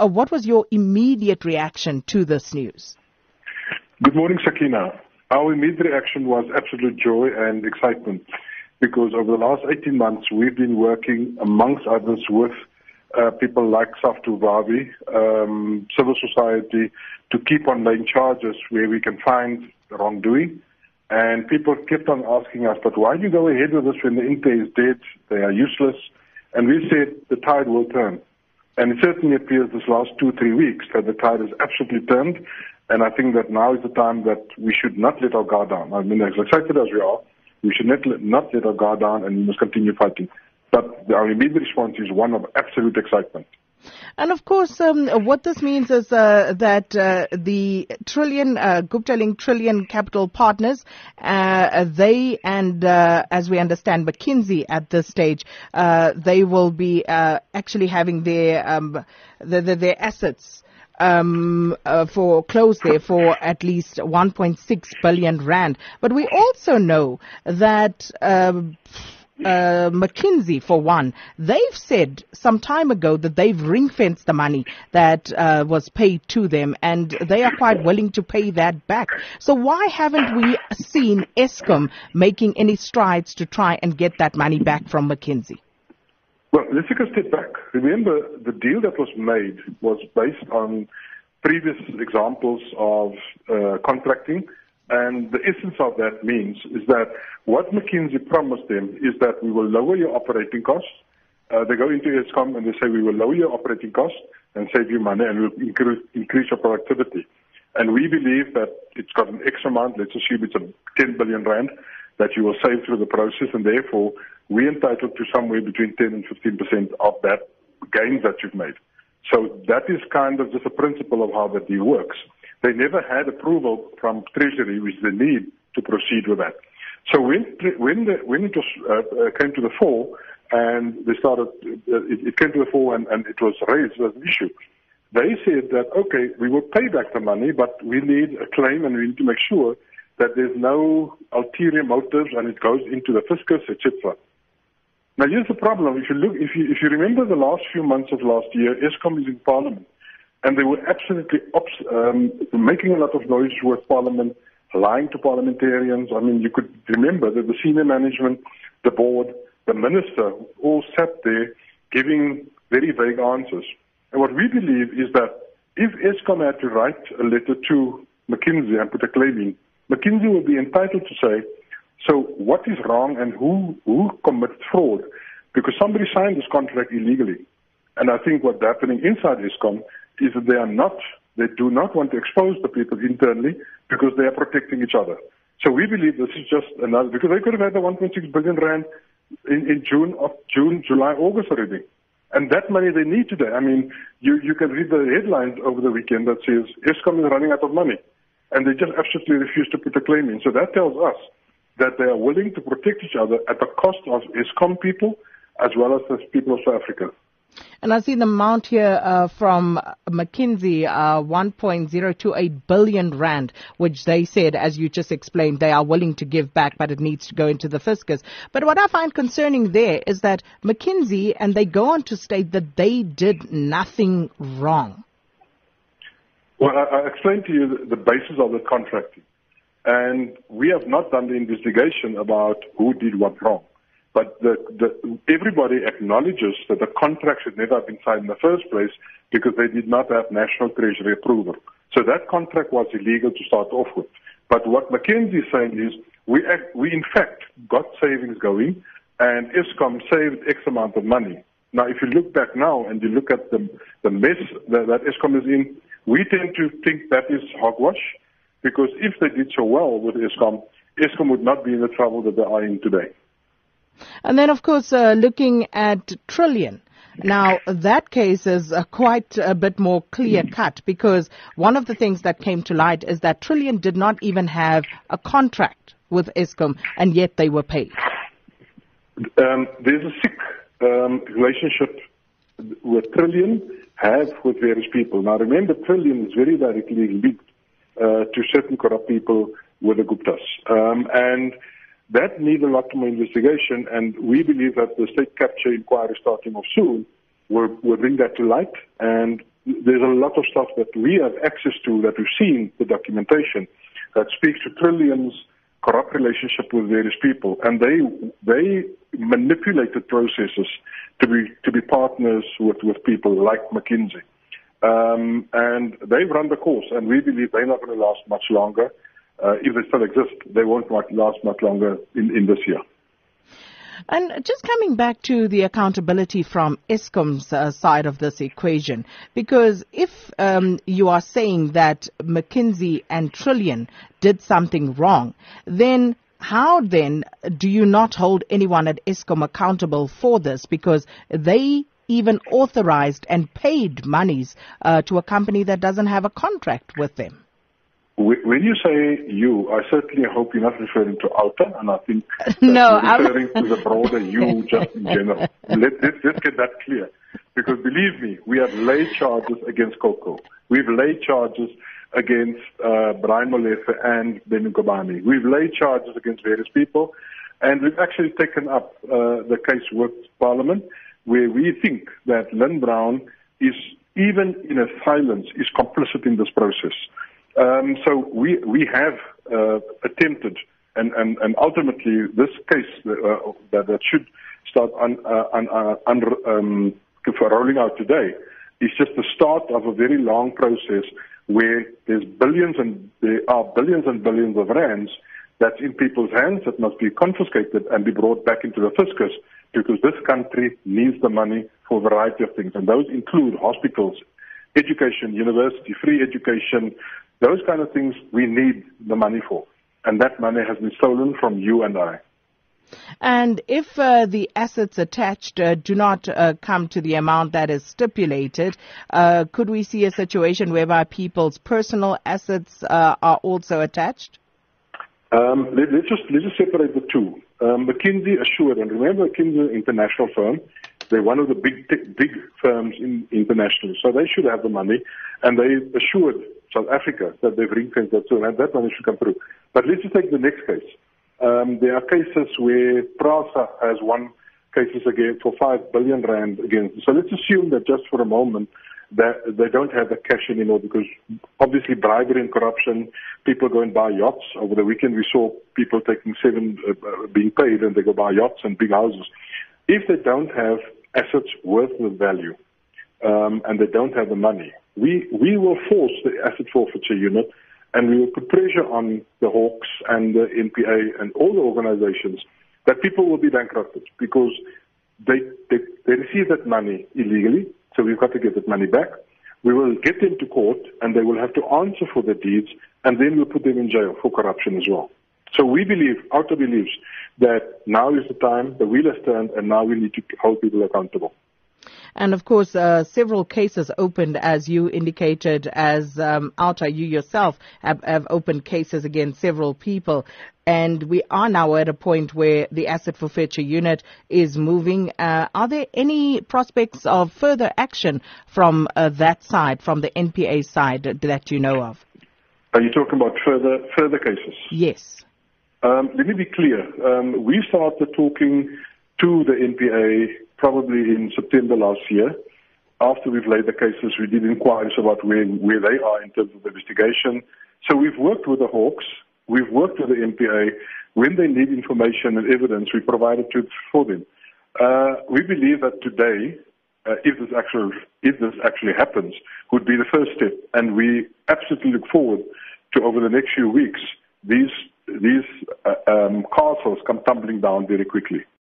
uh, what was your immediate reaction to this news? Good morning, Sakina. Our immediate reaction was absolute joy and excitement because over the last 18 months we've been working, amongst others, with uh, people like Saftu Vavi, um, civil society, to keep on laying charges where we can find wrongdoing. And people kept on asking us, but why do you go ahead with this when the Inte is dead? They are useless. And we said the tide will turn. And it certainly appears this last two, three weeks that the tide has absolutely turned. And I think that now is the time that we should not let our guard down. I mean, as excited as we are, we should not let, not let our guard down and we must continue fighting. But our immediate response is one of absolute excitement. And of course, um, what this means is uh, that uh, the Trillian, uh, Gupta Link Trillian Capital Partners, uh, they and, uh, as we understand, McKinsey at this stage, uh, they will be actually having their, um, the, the, their assets um, uh, for close there for at least 1.6 billion rand. But we also know that. Uh, McKinsey, for one, they've said some time ago that they've ring fenced the money that uh, was paid to them and they are quite willing to pay that back. So why haven't we seen Eskom making any strides to try and get that money back from McKinsey? Well, let's take a step back. Remember, the deal that was made was based on previous examples of uh, contracting, and the essence of that means is that what McKinsey promised them is that we will lower your operating costs. Uh, they go into Eskom and they say we will lower your operating costs and save you money and we'll increase, increase your productivity. And we believe that it's got an X amount, let's assume it's a 10 billion rand, that you will save through the process and therefore we're entitled to somewhere between 10 and 15% of that gains that you've made. So that is kind of just a principle of how the deal works. They never had approval from Treasury, which they need to proceed with that. So when when the, when it was uh, uh, came to the fore and they started, uh, it, it, came to the fore and, and it was raised as an issue. They said that okay, we will pay back the money, but we need a claim and we need to make sure that there's no ulterior motives and it goes into the fiscus, etc. Now here's the problem. If you look, if you if you remember the last few months of last year, Eskom is in Parliament, and they were absolutely um, making a lot of noise with Parliament, lying to parliamentarians. I mean, you could remember that the senior management, the board, the minister, all sat there giving very vague answers. And what we believe is that if Eskom had to write a letter to McKinsey and put a claim in, McKinsey would be entitled to say so what is wrong and who, who committed fraud? Because somebody signed this contract illegally. And I think what's happening inside Eskom is that they are not, they do not want to expose the people internally because they are protecting each other. So we believe this is just another, because they could have had the 1.6 billion rand in, in June, of June, July, August already. And that money they need today. I mean, you, you can read the headlines over the weekend that says Eskom is running out of money. And they just absolutely refuse to put a claim in. So that tells us that they are willing to protect each other at the cost of Eskom people as well as the people of South Africa. And I see the amount here uh, from McKinsey, uh, 1.028 billion rand, which they said, as you just explained, they are willing to give back, but it needs to go into the fiscus. But what I find concerning there is that McKinsey, and they go on to state that they did nothing wrong. Well, I, explained to you the, the basis of the contracting. And we have not done the investigation about who did what wrong. But the, the, everybody acknowledges that the contract should never have been signed in the first place because they did not have National Treasury approval. So that contract was illegal to start off with. But what McKinsey is saying is we, act, we in fact got savings going and Eskom saved X amount of money. Now, if you look back now and you look at the, the mess that, that Eskom is in, we tend to think that is hogwash because if they did so well with Eskom, Eskom would not be in the trouble that they are in today. And then, of course, uh, looking at Trillian. Now, that case is uh, quite a bit more clear cut because one of the things that came to light is that Trillian did not even have a contract with Eskom and yet they were paid. Um, there's a sick um, relationship with Trillian have with various people. Now, remember, Trillian is very directly linked uh, to certain corrupt people with the Guptas. Um, and that needs a lot more investigation, and we believe that the state capture inquiry starting off soon will, will bring that to light, and there's a lot of stuff that we have access to that we've seen the documentation that speaks to Trillian's corrupt relationship with various people, and they they manipulated processes to be to be partners with with people like McKinsey, um, and they've run the course, and we believe they're not going to last much longer. Uh, if they still exist, they won't last much longer in, in this year. And just coming back to the accountability from Eskom's uh, side of this equation, because if um, you are saying that McKinsey and Trillian did something wrong, then how then do you not hold anyone at Eskom accountable for this? Because they even authorized and paid monies uh, to a company that doesn't have a contract with them. When you say you, I certainly hope you're not referring to OUTA, and I think no, you're referring I'm... to the broader you just in general. Let, let's, let's get that clear. Because believe me, we have laid charges against Koko. We've laid charges against uh, Brian Molefe and Ben Ngubane. We've laid charges against various people, and we've actually taken up uh, the case with Parliament, where we think that Lynne Brown is, even in a silence, is complicit in this process. Um, so we we have uh, attempted, and, and, and ultimately this case uh, that, that should start un, uh, uh, um, rolling out today is just the start of a very long process where there's billions and there are billions and billions of rands that's in people's hands that must be confiscated and be brought back into the fiscus because this country needs the money for a variety of things. And those include hospitals, education, university, free education, those kind of things we need the money for. And that money has been stolen from you and I. And if uh, the assets attached uh, do not uh, come to the amount that is stipulated, uh, could we see a situation whereby people's personal assets uh, are also attached? Um, let, us just let's just separate the two. Um, McKinsey assured, and remember, McKinsey is an international firm. They're one of the big big firms in internationally, so they should have the money, and they assured South Africa that they've ring fenced that, so that, money should come through. But let's just take the next case. Um, there are cases where PRASA has won cases against for five billion rand against. So let's assume that just for a moment that they don't have the cash anymore because obviously bribery and corruption, people go and buy yachts. Over the weekend we saw people taking seven uh, uh being paid and they go buy yachts and big houses. If they don't have assets worth the value um, and they don't have the money, we, we will force the asset forfeiture unit and we will put pressure on the Hawks and the NPA and all the organizations that people will be bankrupted because they, they, they receive that money illegally, so we've got to get that money back. We will get them to court and they will have to answer for their deeds and then we'll put them in jail for corruption as well. So we believe, OUTA believes, that now is the time, the wheel has turned, and now we need to hold people accountable. And of course, uh, several cases opened, as you indicated, as um, OUTA, you yourself have, have opened cases against several people. And we are now at a point where the asset forfeiture unit is moving. Uh, are there any prospects of further action from uh, that side, from the NPA side, that you know of? Are you talking about further further cases? Yes. Um, let me be clear. Um, we started talking to the NPA probably in September last year. After we've laid the cases, we did inquiries about where, where they are in terms of the investigation. So we've worked with the Hawks. We've worked with the NPA. When they need information and evidence, we provide it to, for them. Uh, we believe that today, uh, if this actually if this actually happens, would be the first step, and we absolutely look forward to over the next few weeks these these uh, um, castles come tumbling down very quickly.